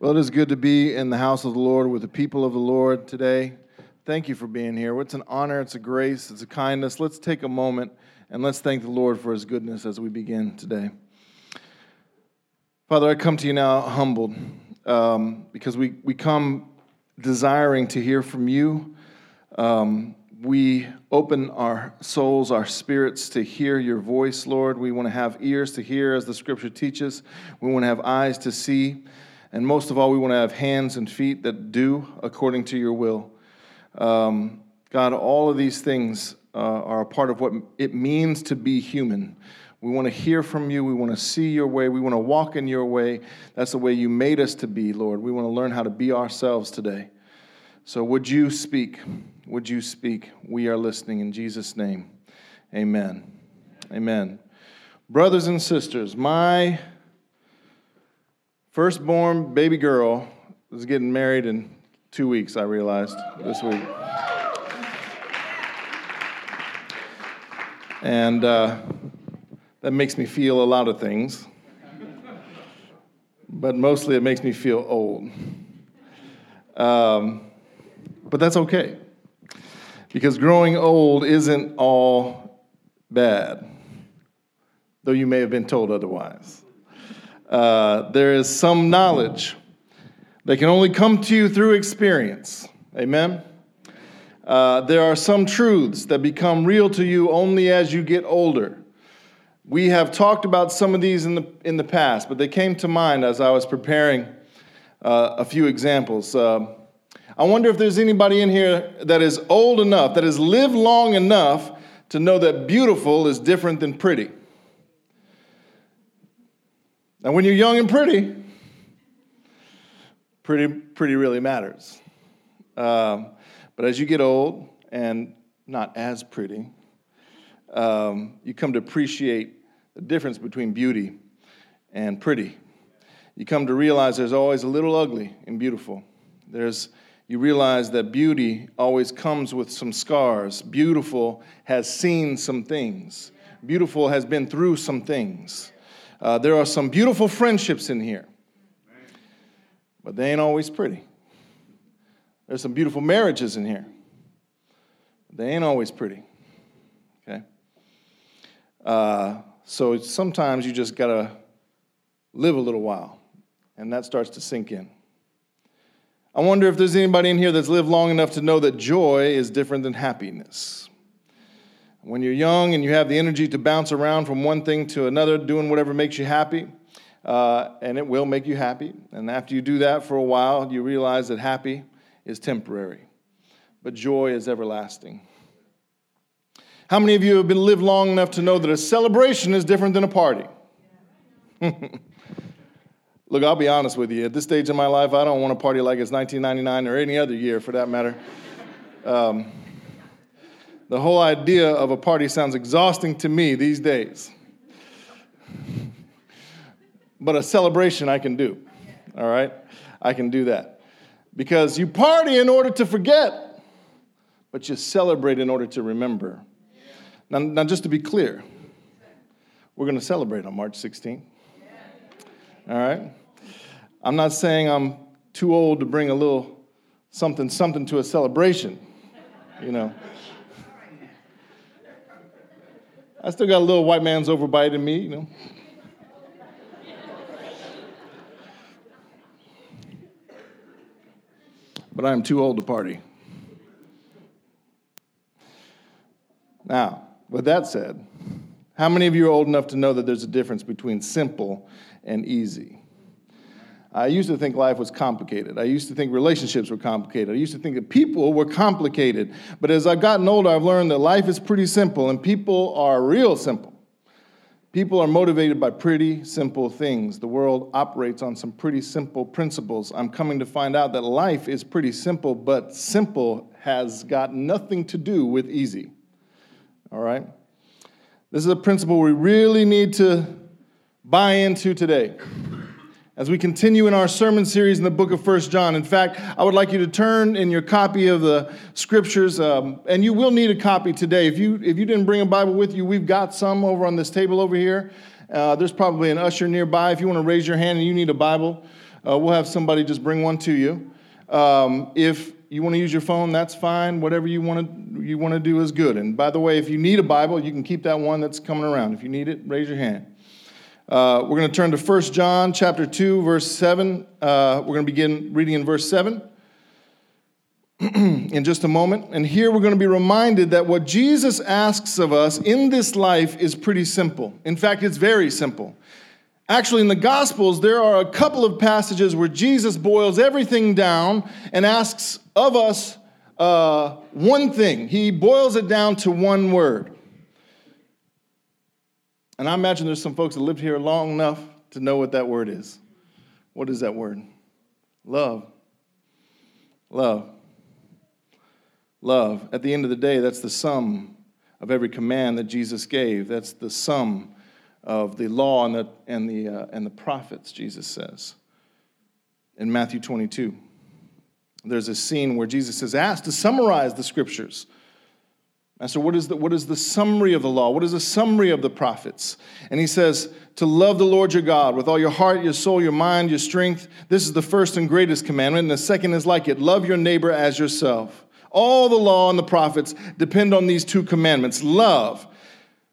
Well, it is good to be in the house of the Lord with the people of the Lord today. Thank you for being here. It's an honor, it's a grace, it's a kindness. Let's take a moment and let's thank the Lord for his goodness as we begin today. Father, I come to you now humbled um, because we, we come desiring to hear from you. Um, we open our souls, our spirits to hear your voice, Lord. We want to have ears to hear as the scripture teaches. We want to have eyes to see. And most of all, we want to have hands and feet that do according to your will. Um, God, all of these things uh, are a part of what it means to be human. We want to hear from you. We want to see your way. We want to walk in your way. That's the way you made us to be, Lord. We want to learn how to be ourselves today. So, would you speak? Would you speak? We are listening in Jesus' name. Amen. Amen. Brothers and sisters, my firstborn baby girl is getting married in two weeks, I realized this week. And uh, that makes me feel a lot of things. But mostly it makes me feel old. Um, but that's okay. Because growing old isn't all bad, though you may have been told otherwise. Uh, there is some knowledge that can only come to you through experience. Amen? Uh, there are some truths that become real to you only as you get older. We have talked about some of these in the, in the past, but they came to mind as I was preparing uh, a few examples. Uh, I wonder if there's anybody in here that is old enough, that has lived long enough to know that beautiful is different than pretty. Now, when you're young and pretty, pretty, pretty really matters. Um, but as you get old and not as pretty, um, you come to appreciate the difference between beauty and pretty. You come to realize there's always a little ugly and beautiful. There's, you realize that beauty always comes with some scars. Beautiful has seen some things. Beautiful has been through some things. Uh, there are some beautiful friendships in here, but they ain't always pretty. There's some beautiful marriages in here. They ain't always pretty. Okay? Uh, so sometimes you just got to live a little while, and that starts to sink in. I wonder if there's anybody in here that's lived long enough to know that joy is different than happiness. When you're young and you have the energy to bounce around from one thing to another, doing whatever makes you happy, uh, and it will make you happy. And after you do that for a while, you realize that happy is temporary, but joy is everlasting. How many of you have been lived long enough to know that a celebration is different than a party? Look, I'll be honest with you. At this stage in my life, I don't want to party like it's 1999 or any other year for that matter. Um, the whole idea of a party sounds exhausting to me these days. But a celebration I can do, all right? I can do that. Because you party in order to forget, but you celebrate in order to remember. Now, now just to be clear, we're going to celebrate on March 16th. All right? I'm not saying I'm too old to bring a little something, something to a celebration, you know. I still got a little white man's overbite in me, you know. but I am too old to party. Now, with that said, how many of you are old enough to know that there's a difference between simple and easy? I used to think life was complicated. I used to think relationships were complicated. I used to think that people were complicated. But as I've gotten older, I've learned that life is pretty simple and people are real simple. People are motivated by pretty simple things. The world operates on some pretty simple principles. I'm coming to find out that life is pretty simple, but simple has got nothing to do with easy. All right? This is a principle we really need to buy into today as we continue in our sermon series in the book of First John. In fact, I would like you to turn in your copy of the scriptures, um, and you will need a copy today. If you, if you didn't bring a Bible with you, we've got some over on this table over here. Uh, there's probably an usher nearby. If you want to raise your hand and you need a Bible, uh, we'll have somebody just bring one to you. Um, if you want to use your phone, that's fine. Whatever you want to you want to do is good. And by the way, if you need a Bible, you can keep that one that's coming around. If you need it, raise your hand. Uh, we're going to turn to 1 John chapter 2, verse 7. Uh, we're going to begin reading in verse 7 in just a moment. And here we're going to be reminded that what Jesus asks of us in this life is pretty simple. In fact, it's very simple. Actually, in the Gospels, there are a couple of passages where Jesus boils everything down and asks of us uh, one thing. He boils it down to one word. And I imagine there's some folks that lived here long enough to know what that word is. What is that word? Love. Love. Love. At the end of the day, that's the sum of every command that Jesus gave. That's the sum of the law and the, and the, uh, and the prophets, Jesus says in Matthew 22. There's a scene where Jesus is asked to summarize the scriptures. Master, what is, the, what is the summary of the law? What is the summary of the prophets? And he says, To love the Lord your God with all your heart, your soul, your mind, your strength. This is the first and greatest commandment. And the second is like it love your neighbor as yourself. All the law and the prophets depend on these two commandments love.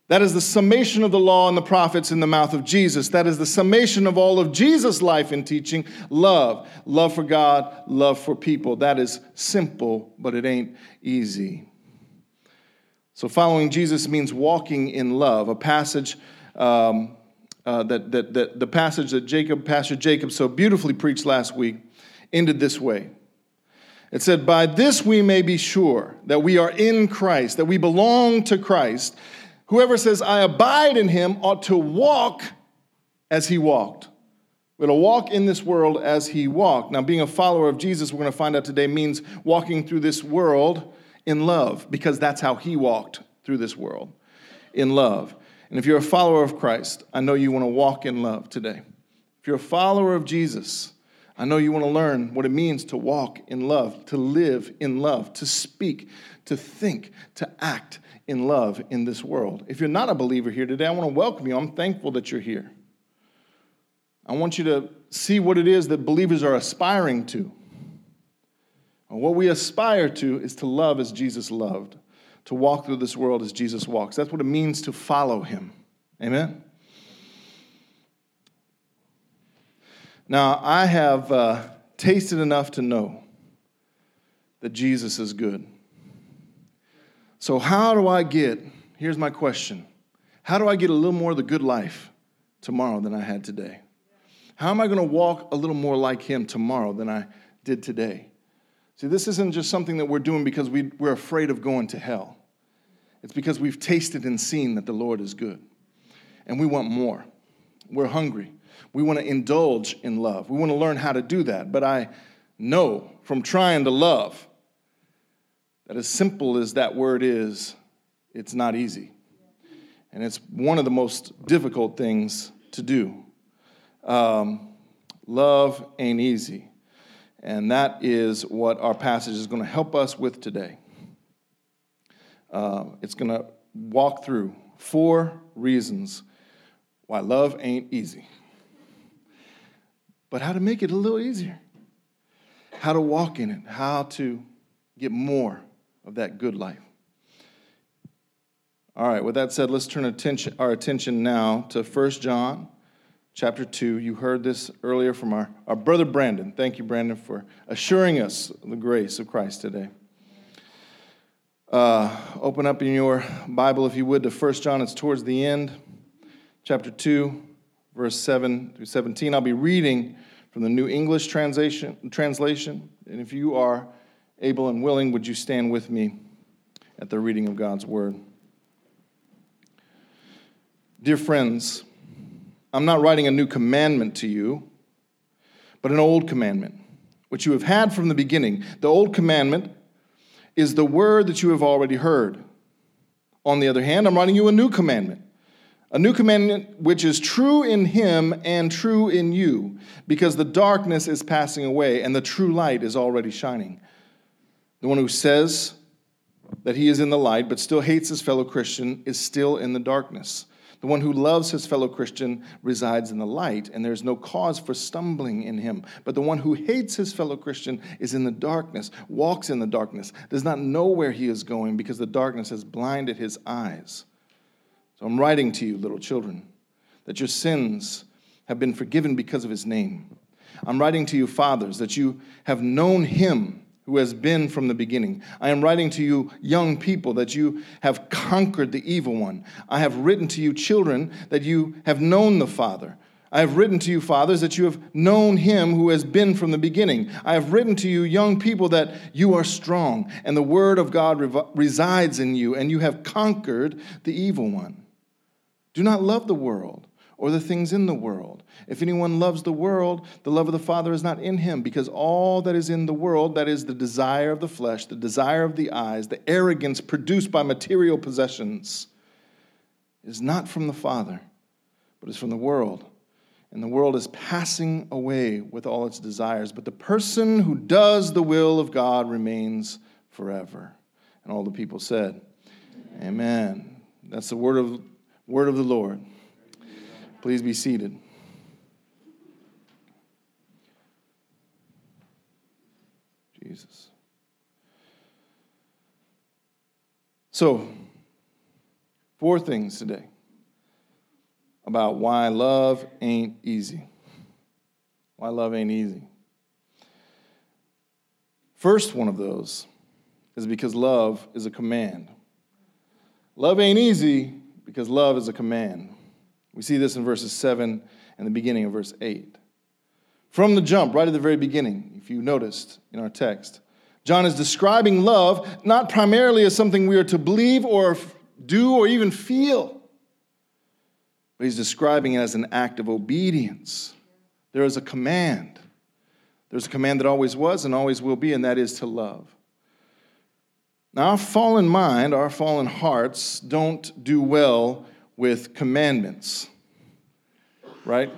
That is the summation of the law and the prophets in the mouth of Jesus. That is the summation of all of Jesus' life and teaching love. Love for God, love for people. That is simple, but it ain't easy. So, following Jesus means walking in love, a passage um, uh, that, that, that the passage that Jacob, Pastor Jacob, so beautifully preached last week ended this way. It said, By this we may be sure that we are in Christ, that we belong to Christ. Whoever says, I abide in him, ought to walk as he walked. We're going to walk in this world as he walked. Now, being a follower of Jesus, we're going to find out today, means walking through this world in love, because that's how he walked through this world in love. And if you're a follower of Christ, I know you want to walk in love today. If you're a follower of Jesus, I know you want to learn what it means to walk in love, to live in love, to speak, to think, to act in love in this world. If you're not a believer here today, I want to welcome you. I'm thankful that you're here. I want you to see what it is that believers are aspiring to. And what we aspire to is to love as Jesus loved, to walk through this world as Jesus walks. That's what it means to follow him. Amen? Now, I have uh, tasted enough to know that Jesus is good. So, how do I get, here's my question how do I get a little more of the good life tomorrow than I had today? How am I going to walk a little more like him tomorrow than I did today? See, this isn't just something that we're doing because we, we're afraid of going to hell. It's because we've tasted and seen that the Lord is good. And we want more. We're hungry. We want to indulge in love. We want to learn how to do that. But I know from trying to love that as simple as that word is, it's not easy. And it's one of the most difficult things to do. Um, love ain't easy. And that is what our passage is going to help us with today. Uh, it's going to walk through four reasons why love ain't easy, but how to make it a little easier, how to walk in it, how to get more of that good life. All right, with that said, let's turn attention, our attention now to 1 John chapter 2. You heard this earlier from our, our brother Brandon. Thank you, Brandon, for assuring us the grace of Christ today. Uh, open up in your Bible, if you would, to 1 John. It's towards the end, chapter 2, verse 7 through 17. I'll be reading from the New English translation. translation. And if you are able and willing, would you stand with me at the reading of God's word? Dear friends, I'm not writing a new commandment to you, but an old commandment, which you have had from the beginning. The old commandment is the word that you have already heard. On the other hand, I'm writing you a new commandment, a new commandment which is true in him and true in you, because the darkness is passing away and the true light is already shining. The one who says that he is in the light but still hates his fellow Christian is still in the darkness. The one who loves his fellow Christian resides in the light, and there's no cause for stumbling in him. But the one who hates his fellow Christian is in the darkness, walks in the darkness, does not know where he is going because the darkness has blinded his eyes. So I'm writing to you, little children, that your sins have been forgiven because of his name. I'm writing to you, fathers, that you have known him who has been from the beginning. I am writing to you, young people, that you have conquered the evil one. I have written to you, children, that you have known the Father. I have written to you, fathers, that you have known him who has been from the beginning. I have written to you, young people, that you are strong, and the word of God resides in you, and you have conquered the evil one. Do not love the world or the things in the world. If anyone loves the world, the love of the Father is not in him, because all that is in the world, that is the desire of the flesh, the desire of the eyes, the arrogance produced by material possessions, is not from the Father, but is from the world. And the world is passing away with all its desires, but the person who does the will of God remains forever. And all the people said, Amen. Amen. That's the word of, word of the Lord. Please be seated. Jesus. So, four things today about why love ain't easy. Why love ain't easy. First one of those is because love is a command. Love ain't easy because love is a command. We see this in verses 7 and the beginning of verse 8. From the jump, right at the very beginning, if you noticed in our text, John is describing love not primarily as something we are to believe or do or even feel, but he's describing it as an act of obedience. There is a command. There's a command that always was and always will be, and that is to love. Now, our fallen mind, our fallen hearts don't do well with commandments, right?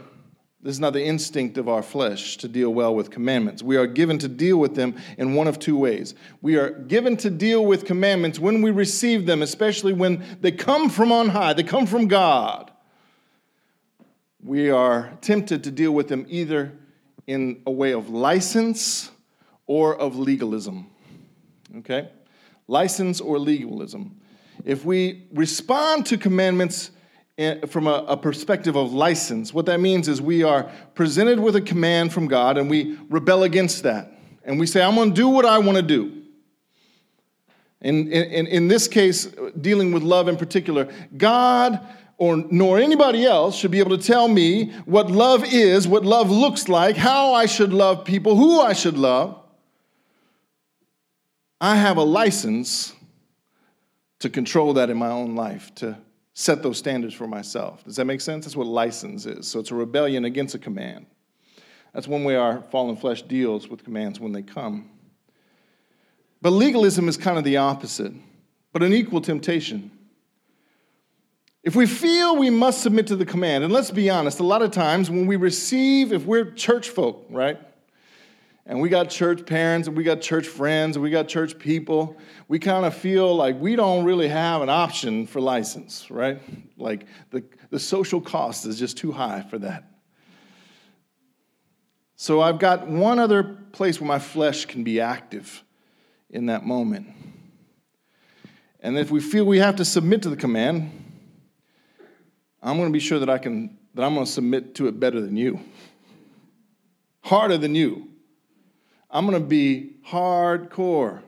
This is not the instinct of our flesh to deal well with commandments. We are given to deal with them in one of two ways. We are given to deal with commandments when we receive them, especially when they come from on high, they come from God. We are tempted to deal with them either in a way of license or of legalism. Okay? License or legalism. If we respond to commandments eh, from a, a, perspective of license, what that means is we are presented with a command from God and we rebel against that. And we say, I'm going to do what I want to do. In, in, in this case, uh, dealing with love in particular, God or nor anybody else should be able to tell me what love is, what love looks like, how I should love people, who I should love. I have a license to control that in my own life, to set those standards for myself. Does that make sense? That's what license is. So it's a rebellion against a command. That's one way our fallen flesh deals with commands when they come. But legalism is kind of the opposite, but an equal temptation. If we feel we must submit to the command, and let's be honest, a lot of times when we receive, if we're church folk, right? And we got church parents and we got church friends and we got church people, we kind of feel like we don't really have an option for license, right? Like the, the social cost is just too high for that. So I've got one other place where my flesh can be active in that moment. And if we feel we have to submit to the command, I'm going to be sure that I can that I'm going to submit to it better than you. Harder than you. I'm going to be hardcore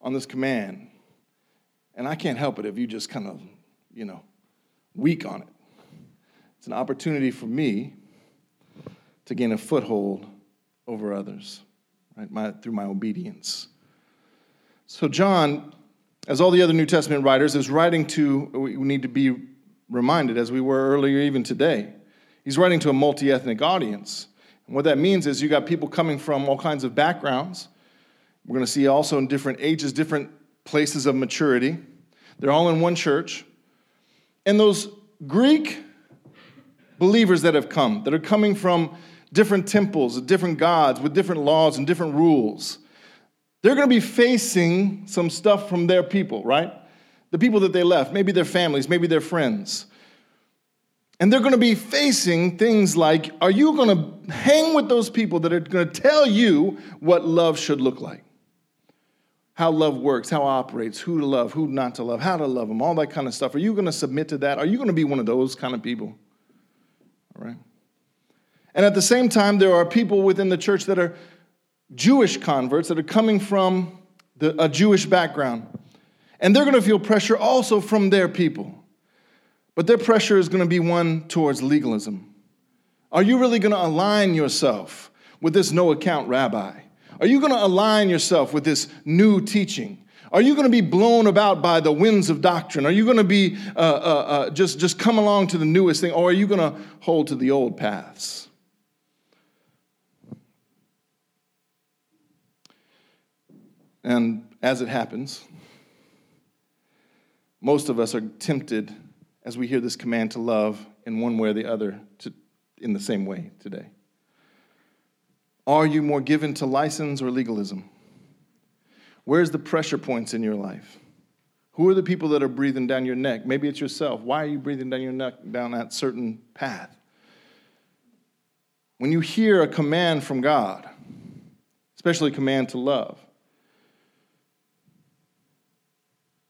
on this command. And I can't help it if you just kind of, you know, weak on it. It's an opportunity for me to gain a foothold over others, right, my, through my obedience. So, John, as all the other New Testament writers, is writing to, we need to be reminded, as we were earlier, even today, he's writing to a multi ethnic audience. And what that means is you got people coming from all kinds of backgrounds. We're going to see also in different ages, different places of maturity. They're all in one church. And those Greek believers that have come, that are coming from different temples, different gods, with different laws and different rules, they're going to be facing some stuff from their people, right? The people that they left, maybe their families, maybe their friends. And they're going to be facing things like are you going to hang with those people that are going to tell you what love should look like? How love works, how operates, who to love, who not to love, how to love them, all that kind of stuff. Are you going to submit to that? Are you going to be one of those kind of people? All right. And at the same time, there are people within the church that are Jewish converts that are coming from the, a Jewish background. And they're going to feel pressure also from their people. But their pressure is going to be one towards legalism. Are you really going to align yourself with this no account rabbi? Are you going to align yourself with this new teaching? Are you going to be blown about by the winds of doctrine? Are you going to be uh, uh, uh, just, just come along to the newest thing? Or are you going to hold to the old paths? And as it happens, most of us are tempted as we hear this command to love in one way or the other to, in the same way today. Are you more given to license or legalism? Where's the pressure points in your life? Who are the people that are breathing down your neck? Maybe it's yourself. Why are you breathing down your neck down that certain path? When you hear a command from God, especially a command to love,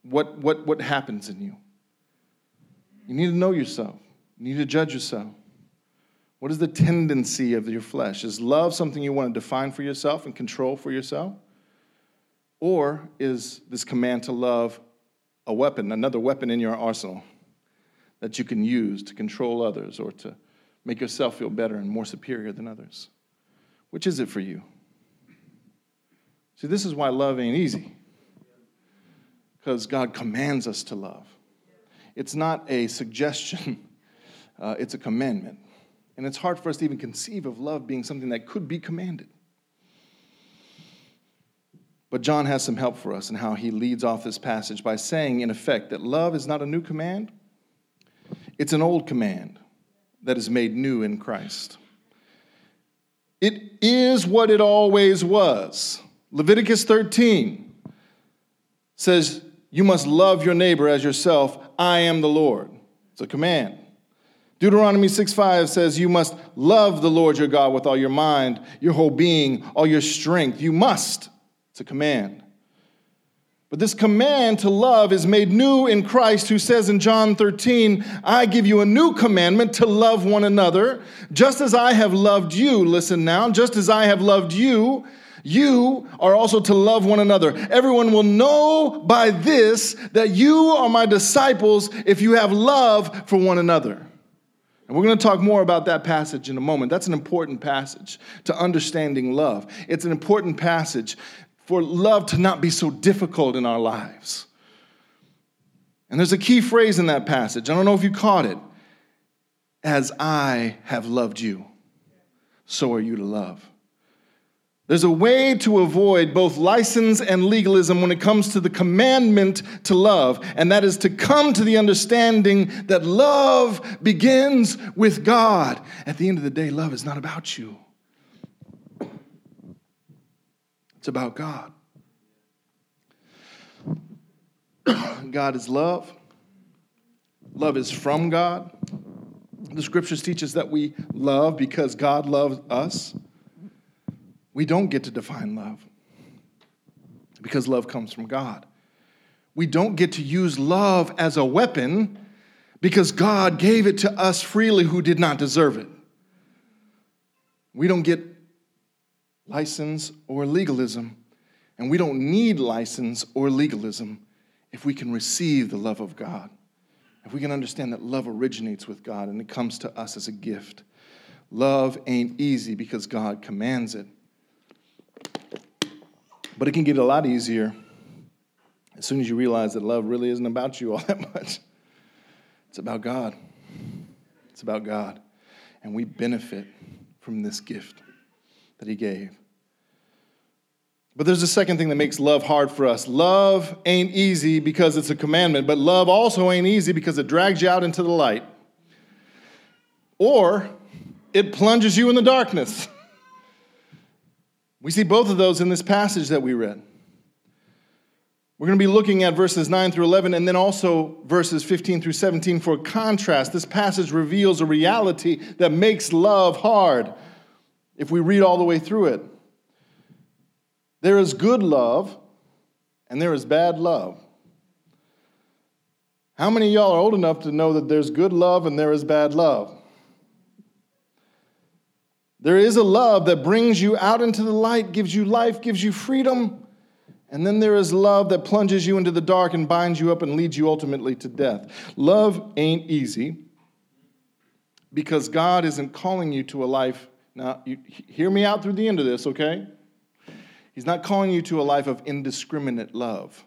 what, what, what happens in you? You need to know yourself. You need to judge yourself. What is the tendency of your flesh? Is love something you want to define for yourself and control for yourself? Or is this command to love a weapon, another weapon in your arsenal that you can use to control others or to make yourself feel better and more superior than others? Which is it for you? See, this is why love ain't easy. Because God commands us to love. It's not a suggestion, uh, it's a commandment. And it's hard for us to even conceive of love being something that could be commanded. But John has some help for us in how he leads off this passage by saying, in effect, that love is not a new command, it's an old command that is made new in Christ. It is what it always was. Leviticus 13 says, You must love your neighbor as yourself. I am the Lord. It's a command. Deuteronomy 6 5 says, You must love the Lord your God with all your mind, your whole being, all your strength. You must. It's a command. But this command to love is made new in Christ, who says in John 13, I give you a new commandment to love one another, just as I have loved you. Listen now, just as I have loved you, you are also to love one another. Everyone will know by this that you are my disciples if you have love for one another. And we're going to talk more about that passage in a moment. That's an important passage to understanding love. It's an important passage for love to not be so difficult in our lives. And there's a key phrase in that passage. I don't know if you caught it. As I have loved you, so are you to love. There's a way to avoid both license and legalism when it comes to the commandment to love, and that is to come to the understanding that love begins with God. At the end of the day, love is not about you, it's about God. God is love. Love is from God. The scriptures teach us that we love because God loves us. We don't get to define love because love comes from God. We don't get to use love as a weapon because God gave it to us freely who did not deserve it. We don't get license or legalism, and we don't need license or legalism if we can receive the love of God, if we can understand that love originates with God and it comes to us as a gift. Love ain't easy because God commands it. But it can get a lot easier as soon as you realize that love really isn't about you all that much. It's about God. It's about God. And we benefit from this gift that He gave. But there's a second thing that makes love hard for us. Love ain't easy because it's a commandment, but love also ain't easy because it drags you out into the light. Or it plunges you in the darkness. We see both of those in this passage that we read. We're going to be looking at verses 9 through 11 and then also verses 15 through 17 for contrast. This passage reveals a reality that makes love hard if we read all the way through it. There is good love and there is bad love. How many of y'all are old enough to know that there's good love and there is bad love? There is a love that brings you out into the light, gives you life, gives you freedom. And then there is love that plunges you into the dark and binds you up and leads you ultimately to death. Love ain't easy because God isn't calling you to a life. Now, you, hear me out through the end of this, okay? He's not calling you to a life of indiscriminate love.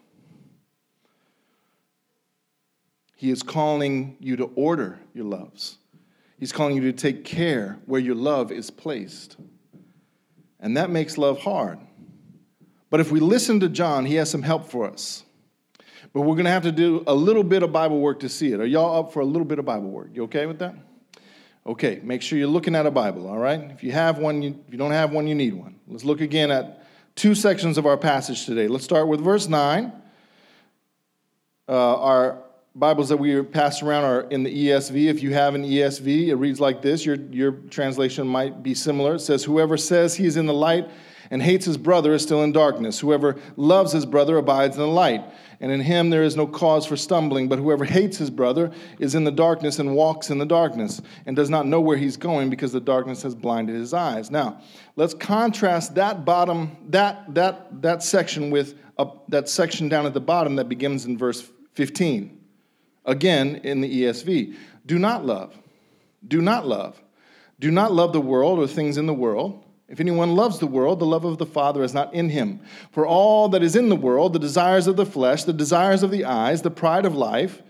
He is calling you to order your loves. He's calling you to take care where your love is placed. And that makes love hard. But if we listen to John, he has some help for us. But we're going to have to do a little bit of Bible work to see it. Are y'all up for a little bit of Bible work? You okay with that? Okay, make sure you're looking at a Bible, all right? If you have one, you, if you don't have one, you need one. Let's look again at two sections of our passage today. Let's start with verse 9. Uh, our Bibles that we pass around are in the ESV. If you have an ESV, it reads like this. Your, your translation might be similar. It says, Whoever says he is in the light and hates his brother is still in darkness. Whoever loves his brother abides in the light, and in him there is no cause for stumbling. But whoever hates his brother is in the darkness and walks in the darkness, and does not know where he's going because the darkness has blinded his eyes. Now, let's contrast that bottom, that, that, that section with that section down at the bottom that begins in verse 15. Again, in the ESV. Do not love. Do not love. Do not love the world or things in the world. If anyone loves the world, the love of the Father is not in him. For all that is in the world, the desires of the flesh, the desires of the eyes, the pride of life,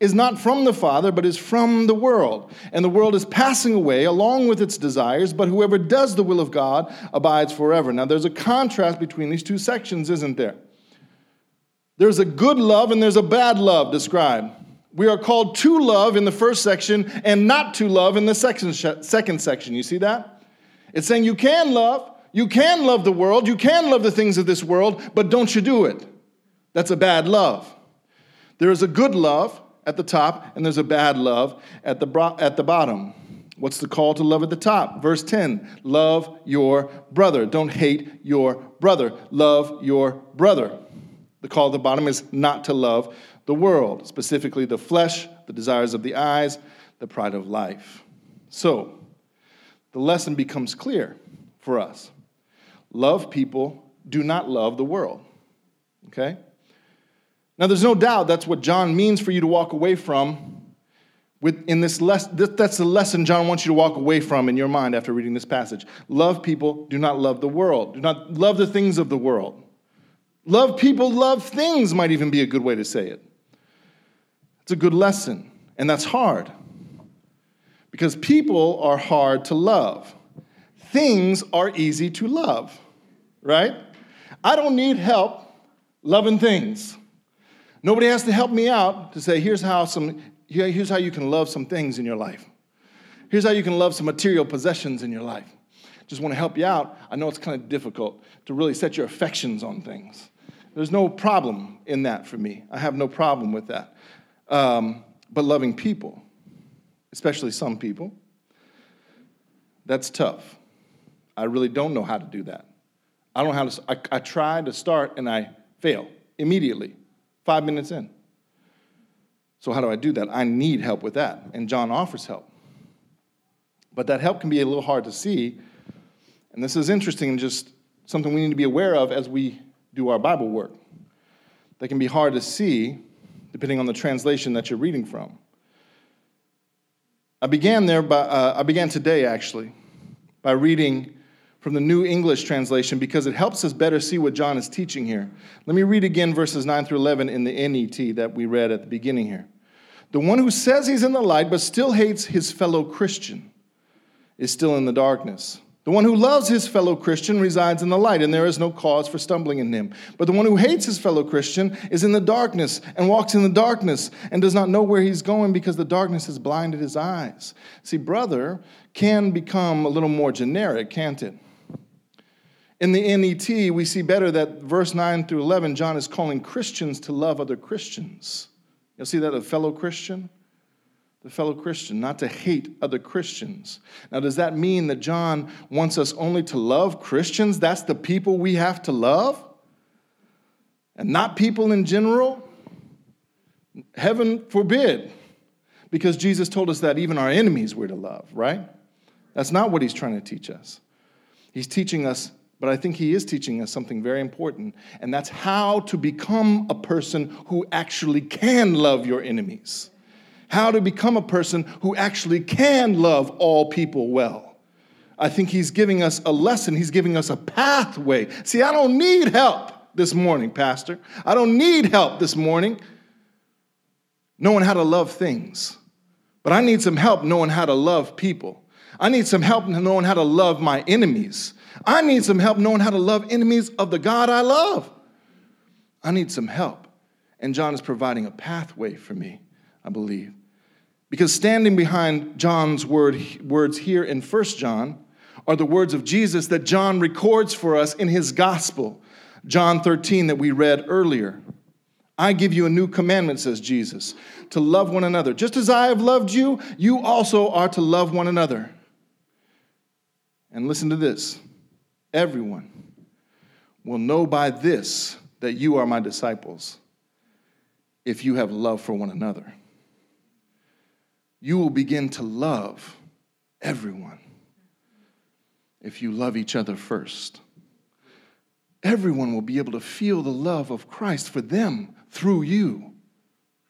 is not from the Father, but is from the world. And the world is passing away along with its desires, but whoever does the will of God abides forever. Now, there's a contrast between these two sections, isn't there? There's a good love and there's a bad love described. We are called to love in the first section and not to love in the second, section. You see that? It's saying you can love, you can love the world, you can love the things of this world, but don't you do it. That's a bad love. There is a good love at the top, and there's a bad love at the, bro- at the bottom. What's the call to love at the top? Verse 10 Love your brother. Don't hate your brother. Love your brother. The call at the bottom is not to love the world, specifically the flesh, the desires of the eyes, the pride of life. So, the lesson becomes clear for us. Love people, do not love the world. Okay? Now, there's no doubt that's what John means for you to walk away from. With, in this les- that's the lesson John wants you to walk away from in your mind after reading this passage. Love people, do not love the world. Do not love the things of the world. Love people, love things might even be a good way to say it. It's a good lesson, and that's hard because people are hard to love. Things are easy to love, right? I don't need help loving things. Nobody has to help me out to say, here's how, some, here's how you can love some things in your life. Here's how you can love some material possessions in your life. Just want to help you out. I know it's kind of difficult to really set your affections on things. There's no problem in that for me. I have no problem with that. Um, but loving people, especially some people, that's tough. I really don't know how to do that. I don't know how to, I, I try to start and I fail immediately, five minutes in. So, how do I do that? I need help with that. And John offers help. But that help can be a little hard to see. And this is interesting and just something we need to be aware of as we do our Bible work. That can be hard to see depending on the translation that you're reading from. I began there by, uh, I began today actually by reading from the New English translation because it helps us better see what John is teaching here. Let me read again verses 9 through 11 in the NET that we read at the beginning here. The one who says he's in the light but still hates his fellow Christian is still in the darkness. The one who loves his fellow Christian resides in the light, and there is no cause for stumbling in him. But the one who hates his fellow Christian is in the darkness and walks in the darkness and does not know where he's going because the darkness has blinded his eyes. See, brother can become a little more generic, can't it? In the NET, we see better that verse 9 through 11, John is calling Christians to love other Christians. You'll see that a fellow Christian? The fellow Christian, not to hate other Christians. Now, does that mean that John wants us only to love Christians? That's the people we have to love? And not people in general? Heaven forbid. Because Jesus told us that even our enemies we're to love, right? That's not what he's trying to teach us. He's teaching us but I think he is teaching us something very important, and that's how to become a person who actually can love your enemies. How to become a person who actually can love all people well. I think he's giving us a lesson, he's giving us a pathway. See, I don't need help this morning, Pastor. I don't need help this morning knowing how to love things, but I need some help knowing how to love people. I need some help knowing how to love my enemies. I need some help knowing how to love enemies of the God I love. I need some help. And John is providing a pathway for me, I believe. Because standing behind John's word, words here in 1 John are the words of Jesus that John records for us in his gospel, John 13, that we read earlier. I give you a new commandment, says Jesus, to love one another. Just as I have loved you, you also are to love one another. And listen to this everyone will know by this that you are my disciples if you have love for one another. You will begin to love everyone if you love each other first. Everyone will be able to feel the love of Christ for them through you.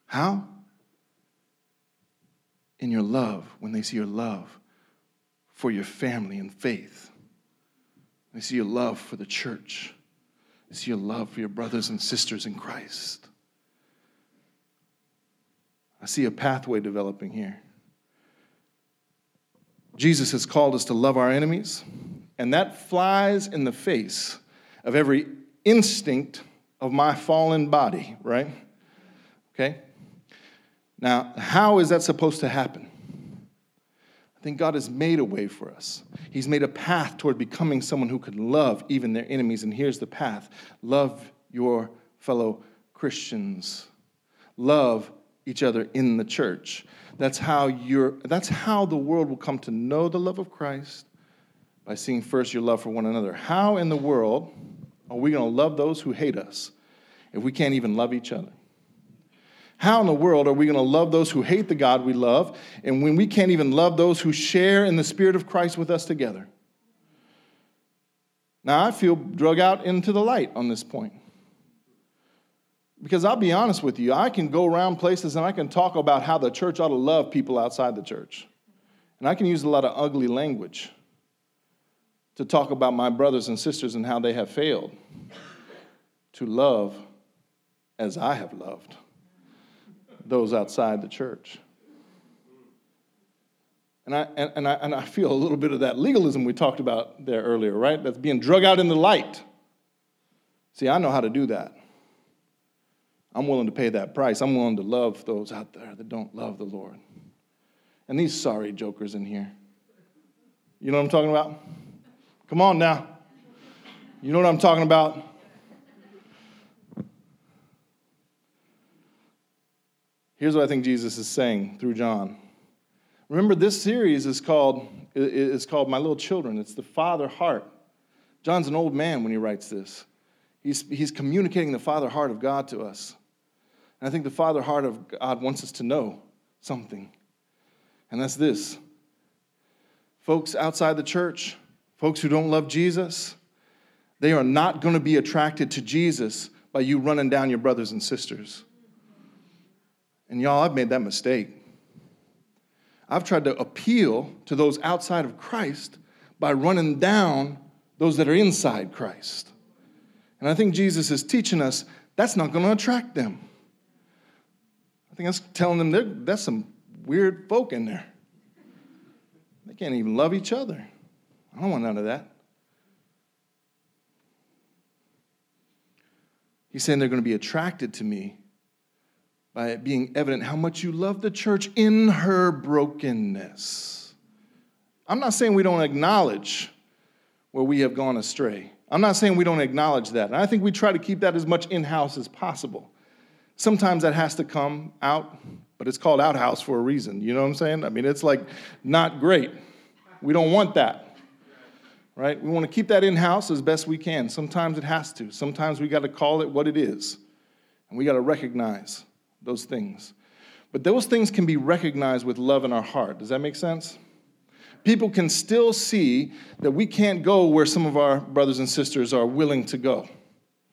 How? In your love, when they see your love for your family and faith. they see your love for the church. they see your love for your brothers and sisters in Christ. I see a pathway developing here. Jesus has called us to love our enemies, and that flies in the face of every instinct of my fallen body, right? Okay? Now, how is that supposed to happen? I think God has made a way for us. He's made a path toward becoming someone who can love even their enemies. And here's the path love your fellow Christians, love each other in the church. That's how, you're, that's how the world will come to know the love of Christ by seeing first your love for one another. How in the world are we going to love those who hate us if we can't even love each other? How in the world are we going to love those who hate the God we love and when we can't even love those who share in the Spirit of Christ with us together? Now, I feel drug out into the light on this point. Because I'll be honest with you, I can go around places and I can talk about how the church ought to love people outside the church. And I can use a lot of ugly language to talk about my brothers and sisters and how they have failed to love as I have loved those outside the church. And I, and, and, I, and I feel a little bit of that legalism we talked about there earlier, right? That's being drug out in the light. See, I know how to do that. I'm willing to pay that price. I'm willing to love those out there that don't love the Lord. And these sorry jokers in here. You know what I'm talking about? Come on now. You know what I'm talking about? Here's what I think Jesus is saying through John. Remember, this series is called, is called My Little Children. It's the father heart. John's an old man when he writes this. He's, he's communicating the father heart of God to us. And I think the father heart of God wants us to know something. And that's this folks outside the church, folks who don't love Jesus, they are not going to be attracted to Jesus by you running down your brothers and sisters. And y'all, I've made that mistake. I've tried to appeal to those outside of Christ by running down those that are inside Christ. And I think Jesus is teaching us that's not going to attract them. I think that's telling them that's some weird folk in there. They can't even love each other. I don't want none of that. He's saying they're going to be attracted to me by it being evident how much you love the church in her brokenness. I'm not saying we don't acknowledge where we have gone astray. I'm not saying we don't acknowledge that. And I think we try to keep that as much in house as possible. Sometimes that has to come out, but it's called outhouse for a reason. You know what I'm saying? I mean, it's like not great. We don't want that, right? We want to keep that in house as best we can. Sometimes it has to. Sometimes we got to call it what it is, and we got to recognize those things. But those things can be recognized with love in our heart. Does that make sense? people can still see that we can't go where some of our brothers and sisters are willing to go.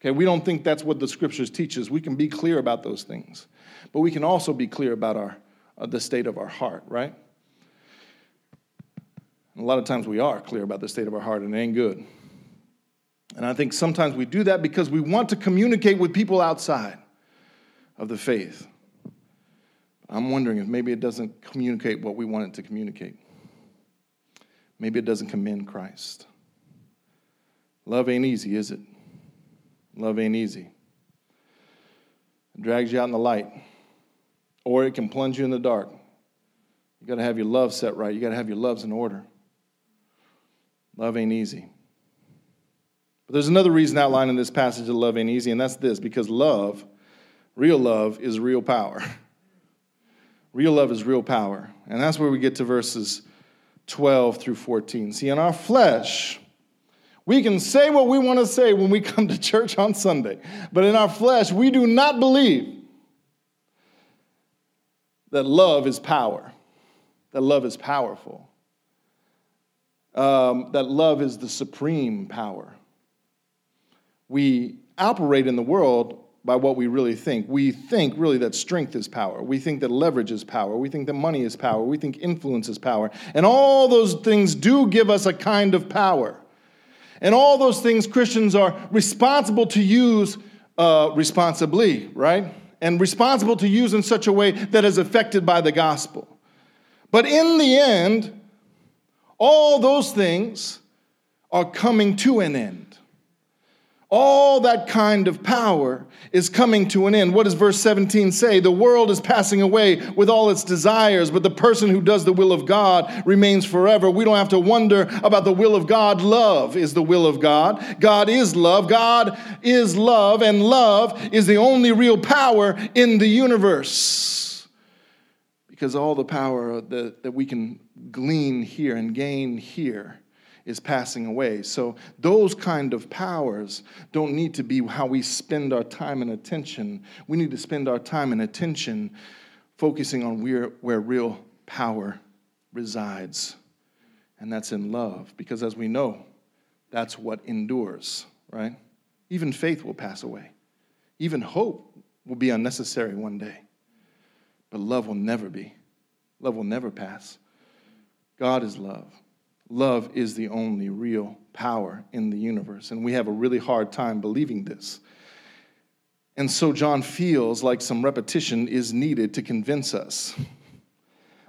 Okay, we don't think that's what the scriptures teaches. We can be clear about those things, but we can also be clear about our uh, the state of our heart, right? And a lot of times we are clear about the state of our heart, and it ain't good. And I think sometimes we do that because we want to communicate with people outside of the faith. I'm wondering if maybe it doesn't communicate what we want it to communicate. Maybe it doesn't commend Christ. Love ain't easy, is it? Love ain't easy. It drags you out in the light, or it can plunge you in the dark. You got to have your love set right. You got to have your loves in order. Love ain't easy. But there's another reason outlined in this passage that love ain't easy, and that's this because love, real love, is real power. real love is real power. And that's where we get to verses 12 through 14. See, in our flesh, we can say what we want to say when we come to church on Sunday, but in our flesh, we do not believe that love is power, that love is powerful, um, that love is the supreme power. We operate in the world by what we really think. We think really that strength is power. We think that leverage is power. We think that money is power. We think influence is power. And all those things do give us a kind of power. And all those things Christians are responsible to use uh, responsibly, right? And responsible to use in such a way that is affected by the gospel. But in the end, all those things are coming to an end. All that kind of power is coming to an end. What does verse 17 say? The world is passing away with all its desires, but the person who does the will of God remains forever. We don't have to wonder about the will of God. Love is the will of God. God is love. God is love, and love is the only real power in the universe. Because all the power that, that we can glean here and gain here is passing away. So those kind of powers don't need to be how we spend our time and attention. We need to spend our time and attention focusing on where, where real power resides. And that's in love. Because as we know, that's what endures, right? Even faith will pass away. Even hope will be unnecessary one day. But love will never be. Love will never pass. God is love love is the only real power in the universe. And we have a really hard time believing this. And so John feels like some repetition is needed to convince us.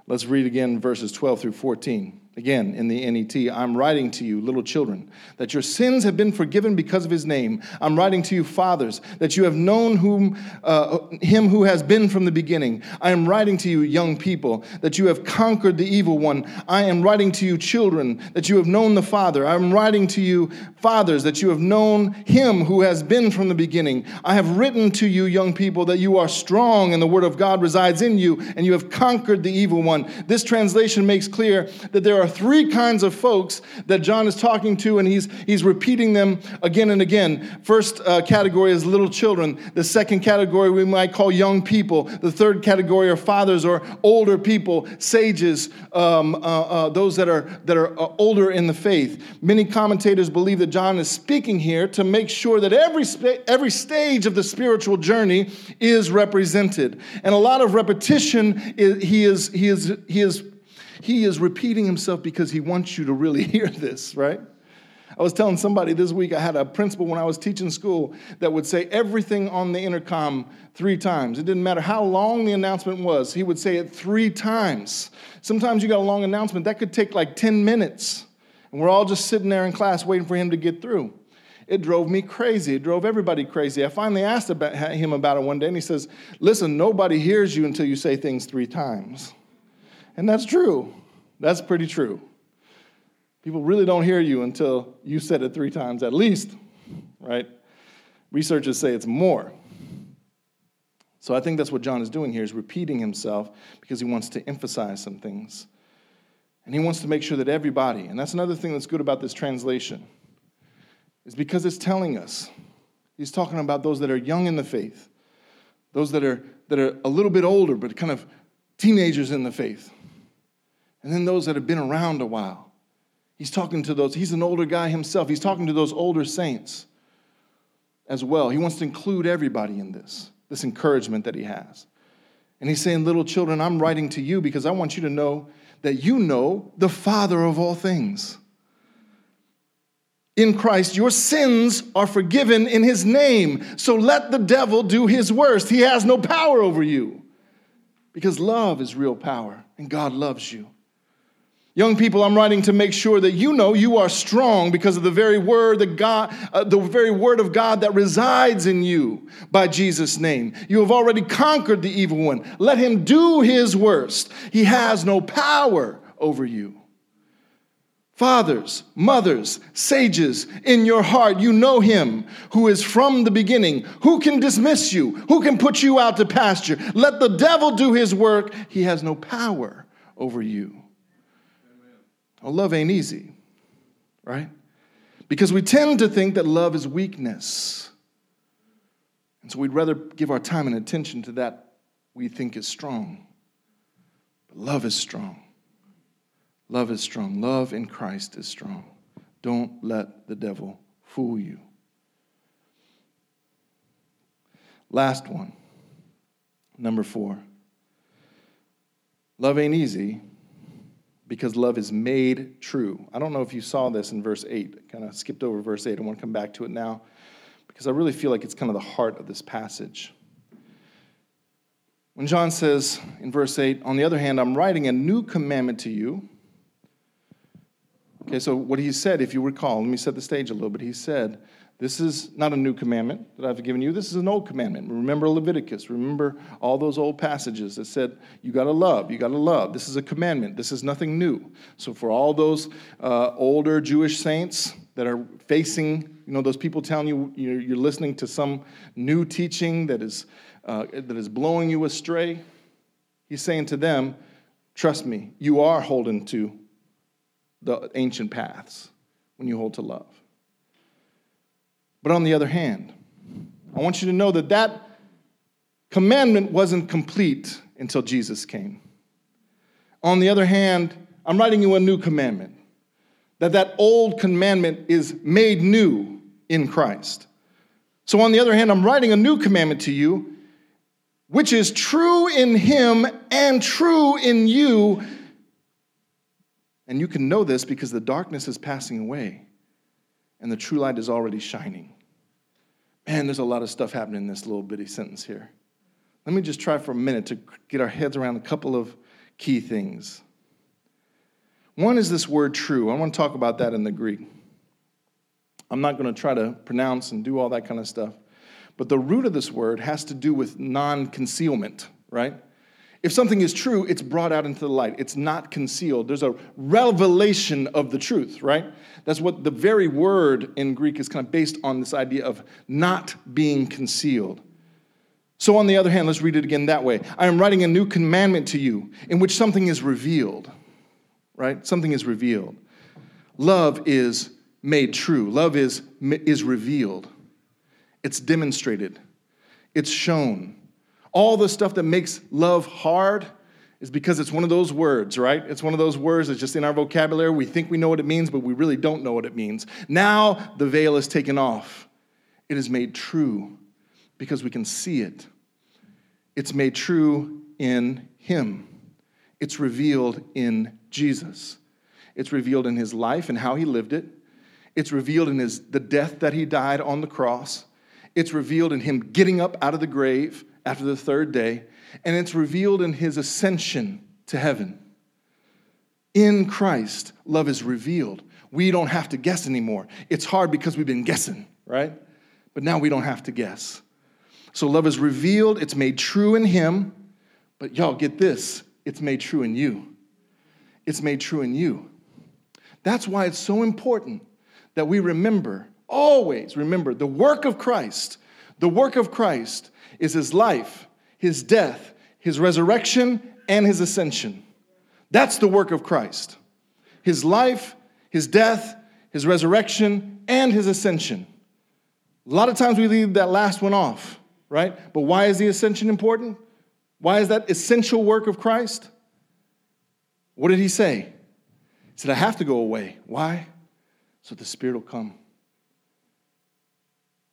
Let's read again verses 12 through 14. Again, in the NET, I'm writing to you, little children, that your sins have been forgiven because of his name. I'm writing to you, fathers, that you have known whom, uh, him who has been from the beginning. I am writing to you, young people, that you have conquered the evil one. I am writing to you, children, that you have known the Father. I am writing to you, fathers, that you have known him who has been from the beginning. I have written to you, young people, that you are strong and the word of God resides in you, and you have conquered the evil one. This translation makes clear that there are are three kinds of folks that John is talking to, and he's, he's repeating them again and again. First uh, category is little children. The second category we might call young people. The third category are fathers or older people, sages, um, uh, uh, those that are, that are uh, older in the faith. Many commentators believe that John is speaking here to make sure that every, every stage of the spiritual journey is represented. And a lot of repetition, is, he, is, he, is, he is he is repeating himself because he wants you to really hear this, right? I was telling somebody this week, I had a principal when I was teaching school that would say everything on the intercom three times. It didn't matter how long the announcement was, he would say it three times. Sometimes you got a long announcement, that could take like 10 minutes. And we're all just sitting there in class waiting for him to get through. It drove me crazy. It drove everybody crazy. I finally asked about him about it one day, and he says, Listen, nobody hears you until you say things three times. And that's true. That's pretty true. People really don't hear you until you said it three times at least, right? Researchers say it's more. So I think that's what John is doing here is repeating himself because he wants to emphasize some things. And he wants to make sure that everybody, and that's another thing that's good about this translation, is because it's telling us. He's talking about those that are young in the faith, those that are that are a little bit older, but kind of teenagers in the faith. And then those that have been around a while. He's talking to those, he's an older guy himself. He's talking to those older saints as well. He wants to include everybody in this, this encouragement that he has. And he's saying, Little children, I'm writing to you because I want you to know that you know the Father of all things. In Christ, your sins are forgiven in his name. So let the devil do his worst. He has no power over you because love is real power and God loves you. Young people, I'm writing to make sure that you know you are strong because of the very word that God, uh, the very word of God that resides in you by Jesus' name. You have already conquered the evil one. Let him do his worst. He has no power over you. Fathers, mothers, sages, in your heart, you know him who is from the beginning. Who can dismiss you? Who can put you out to pasture? Let the devil do his work. He has no power over you. Well, love ain't easy, right? Because we tend to think that love is weakness. And so we'd rather give our time and attention to that we think is strong. But love is strong. Love is strong. Love in Christ is strong. Don't let the devil fool you. Last one, number four. Love ain't easy, because love is made true. I don't know if you saw this in verse 8. Kind of skipped over verse 8. I want to come back to it now because I really feel like it's kind of the heart of this passage. When John says in verse 8, on the other hand, I'm writing a new commandment to you. Okay, so what he said, if you recall, let me set the stage a little bit. He said, this is not a new commandment that I've given you. This is an old commandment. Remember Leviticus. Remember all those old passages that said, you got to love, you got to love. This is a commandment. This is nothing new. So, for all those uh, older Jewish saints that are facing, you know, those people telling you you're, you're listening to some new teaching that is, uh, that is blowing you astray, he's saying to them, trust me, you are holding to the ancient paths when you hold to love. But on the other hand, I want you to know that that commandment wasn't complete until Jesus came. On the other hand, I'm writing you a new commandment. That that old commandment is made new in Christ. So on the other hand, I'm writing a new commandment to you, which is true in him and true in you. And you can know this because the darkness is passing away and the true light is already shining. Man, there's a lot of stuff happening in this little bitty sentence here. Let me just try for a minute to get our heads around a couple of key things. One is this word true. I want to talk about that in the Greek. I'm not going to try to pronounce and do all that kind of stuff. But the root of this word has to do with non concealment, right? If something is true, it's brought out into the light. It's not concealed. There's a revelation of the truth, right? That's what the very word in Greek is kind of based on this idea of not being concealed. So, on the other hand, let's read it again that way. I am writing a new commandment to you in which something is revealed, right? Something is revealed. Love is made true, love is, is revealed, it's demonstrated, it's shown. All the stuff that makes love hard is because it's one of those words, right? It's one of those words that's just in our vocabulary. We think we know what it means, but we really don't know what it means. Now the veil is taken off. It is made true because we can see it. It's made true in Him, it's revealed in Jesus. It's revealed in His life and how He lived it. It's revealed in his, the death that He died on the cross. It's revealed in Him getting up out of the grave after the third day, and it's revealed in his ascension to heaven. In Christ, love is revealed. We don't have to guess anymore. It's hard because we've been guessing, right? But now we don't have to guess. So love is revealed, it's made true in him, but y'all get this it's made true in you. It's made true in you. That's why it's so important that we remember, always remember, the work of Christ. The work of Christ is his life, his death, his resurrection, and his ascension. That's the work of Christ. His life, his death, his resurrection, and his ascension. A lot of times we leave that last one off, right? But why is the ascension important? Why is that essential work of Christ? What did he say? He said, I have to go away. Why? So the Spirit will come.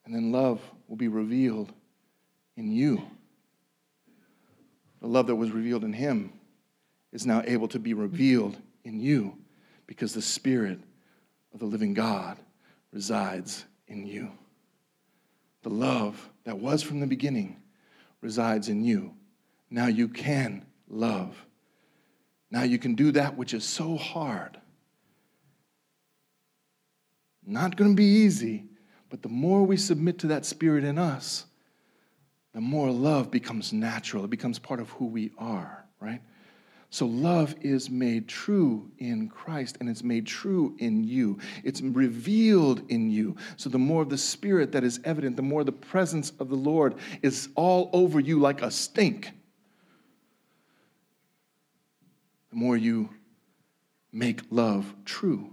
And then love will be revealed in you. The love that was revealed in him is now able to be revealed in you because the Spirit of the living God resides in you. The love that was from the beginning resides in you. Now you can love. Now you can do that which is so hard. Not going to be easy, but the more we submit to that spirit in us, the more love becomes natural. It becomes part of who we are, right? So love is made true in Christ and it's made true in you. It's revealed in you. So the more of the Spirit that is evident, the more the presence of the Lord is all over you like a stink. The more you make love true,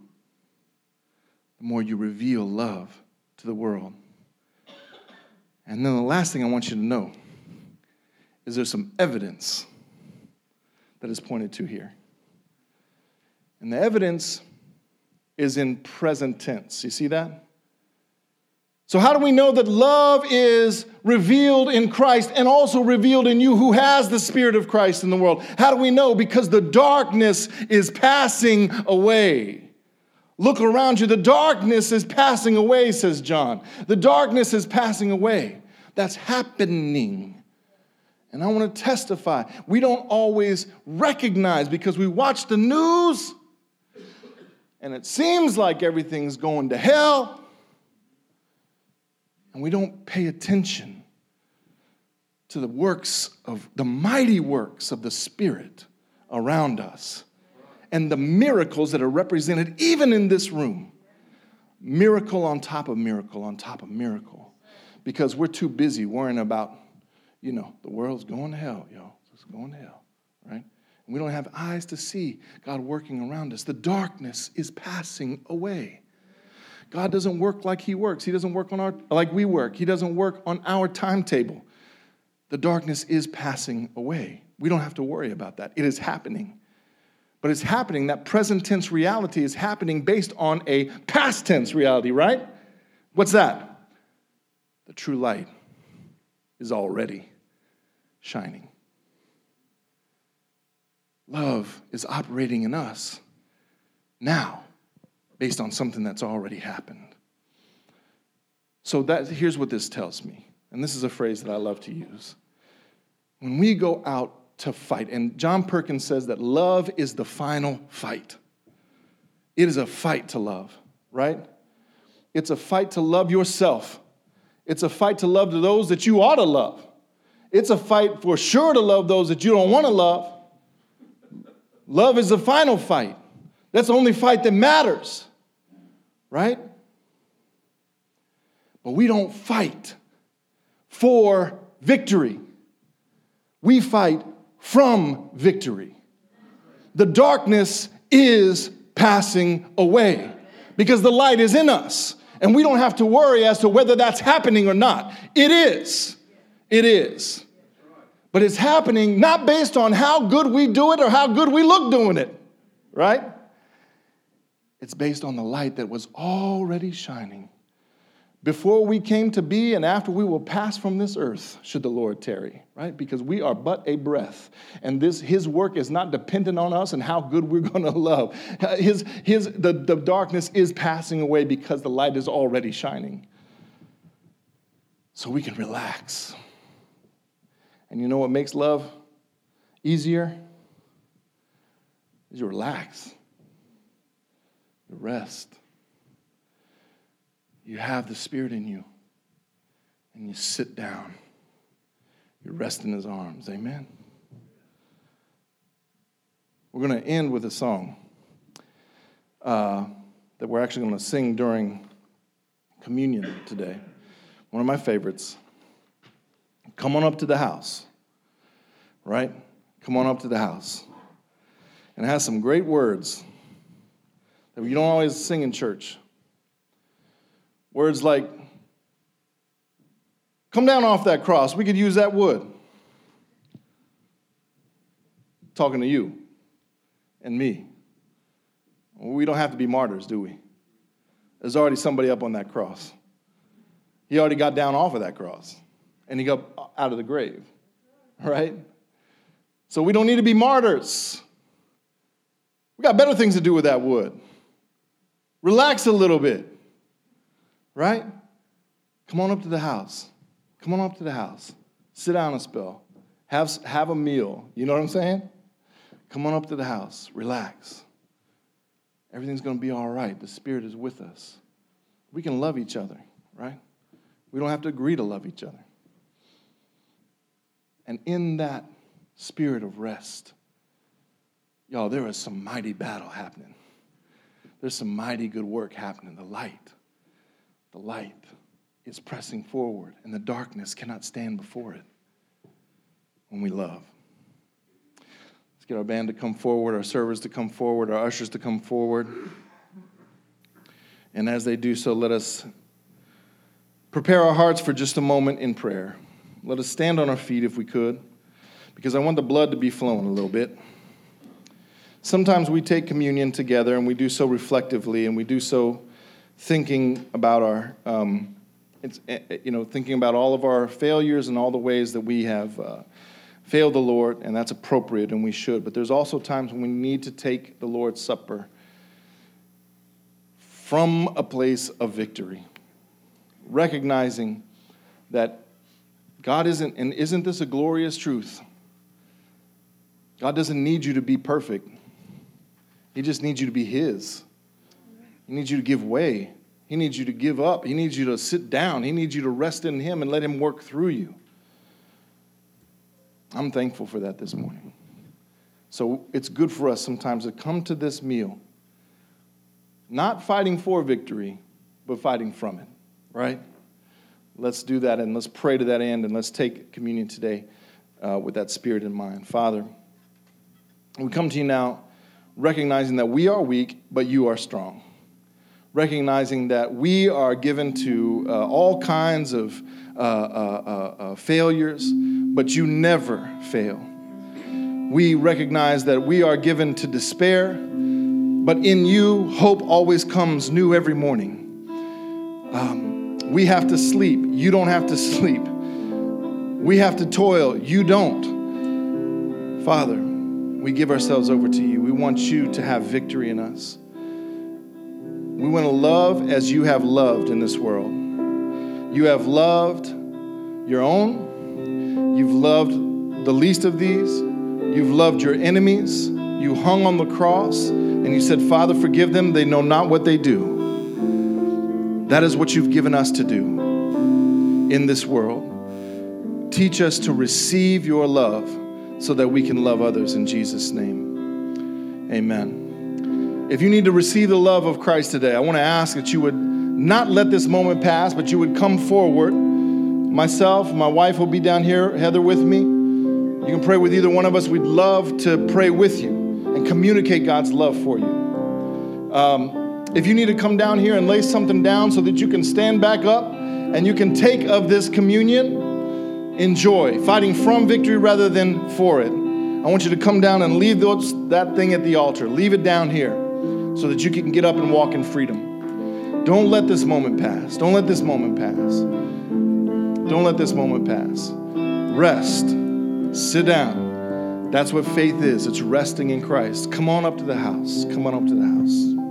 the more you reveal love to the world. And then the last thing I want you to know is there's some evidence that is pointed to here. And the evidence is in present tense. You see that? So, how do we know that love is revealed in Christ and also revealed in you who has the Spirit of Christ in the world? How do we know? Because the darkness is passing away. Look around you. The darkness is passing away, says John. The darkness is passing away. That's happening. And I want to testify. We don't always recognize because we watch the news and it seems like everything's going to hell. And we don't pay attention to the works of the mighty works of the Spirit around us and the miracles that are represented even in this room. Miracle on top of miracle on top of miracle. Because we're too busy worrying about, you know, the world's going to hell, yo. It's going to hell, right? We don't have eyes to see God working around us. The darkness is passing away. God doesn't work like He works. He doesn't work on our like we work. He doesn't work on our timetable. The darkness is passing away. We don't have to worry about that. It is happening but it's happening. That present tense reality is happening based on a past tense reality, right? What's that? The true light is already shining. Love is operating in us now based on something that's already happened. So that here's what this tells me. And this is a phrase that I love to use. When we go out to fight. And John Perkins says that love is the final fight. It is a fight to love, right? It's a fight to love yourself. It's a fight to love those that you ought to love. It's a fight for sure to love those that you don't want to love. Love is the final fight. That's the only fight that matters, right? But we don't fight for victory. We fight from victory. The darkness is passing away because the light is in us. And we don't have to worry as to whether that's happening or not. It is. It is. But it's happening not based on how good we do it or how good we look doing it, right? It's based on the light that was already shining before we came to be and after we will pass from this earth, should the Lord tarry, right? Because we are but a breath. And this his work is not dependent on us and how good we're going to love. His, his, the, the darkness is passing away because the light is already shining. So we can relax. And you know what makes love easier? Is you relax. You rest you have the Spirit in you and you sit down. You rest in His arms. Amen. We're going to end with a song. uh, that we're actually going to sing during communion today. One of my favorites. Come on up to the house, right? Come on up to the house. And it has some great words that you don't always sing in church. Words like, come down off that cross. We could use that wood. Talking to you and me. We don't have to be martyrs, do we? There's already somebody up on that cross. He already got down off of that cross and he got out of the grave, right? So we don't need to be martyrs. We got better things to do with that wood. Relax a little bit, right? Come on up to the house. Come on up to the house. Sit down a spell. Have, have a meal. You know what I'm saying? Come on up to the house. Relax. Everything's going to be all right. The Spirit is with us. We can love each other, right? We don't have to agree to love each other. And in that spirit of rest, y'all, there is some mighty battle happening. There's some mighty good work happening. The light, the light is pressing forward, and the darkness cannot stand before it when we love. Let's get our band to come forward, our servers to come forward, our ushers to come forward. And as they do so, let us prepare our hearts for just a moment in prayer. Let us stand on our feet if we could, because I want the blood to be flowing a little bit. Sometimes we take communion together and we do so reflectively and we do so thinking about our, um, eh, eh, you know, thinking about all of our failures and all the ways that we have. Uh, fail the Lord, and that's appropriate, and we should. But there's also times when we need to take the Lord's Supper from a place of victory, recognizing that God isn't, and isn't this a glorious truth? God doesn't need you to be perfect. He just needs you to be His. He needs you to give way. He needs you to give up. He needs you to sit down. He needs you to rest in Him and let Him work through you. I'm thankful for that this morning. So it's good for us sometimes to come to this meal, not fighting for victory, but fighting from it, right? Let's do that and let's pray to that end and let's take communion today uh, with that spirit in mind. Father, we come to you now recognizing that we are weak, but you are strong. Recognizing that we are given to uh, all kinds of uh, uh, uh, uh failures but you never fail. We recognize that we are given to despair, but in you, hope always comes new every morning. Um, we have to sleep. You don't have to sleep. We have to toil. You don't. Father, we give ourselves over to you. We want you to have victory in us. We want to love as you have loved in this world. You have loved your own, You've loved the least of these. You've loved your enemies. You hung on the cross and you said, Father, forgive them. They know not what they do. That is what you've given us to do in this world. Teach us to receive your love so that we can love others in Jesus' name. Amen. If you need to receive the love of Christ today, I want to ask that you would not let this moment pass, but you would come forward myself, my wife will be down here, Heather with me. You can pray with either one of us. We'd love to pray with you and communicate God's love for you. Um, if you need to come down here and lay something down so that you can stand back up and you can take of this communion, enjoy, fighting from victory rather than for it. I want you to come down and leave those, that thing at the altar. Leave it down here so that you can get up and walk in freedom. Don't let this moment pass. Don't let this moment pass. Don't let this moment pass. Rest. Sit down. That's what faith is it's resting in Christ. Come on up to the house. Come on up to the house.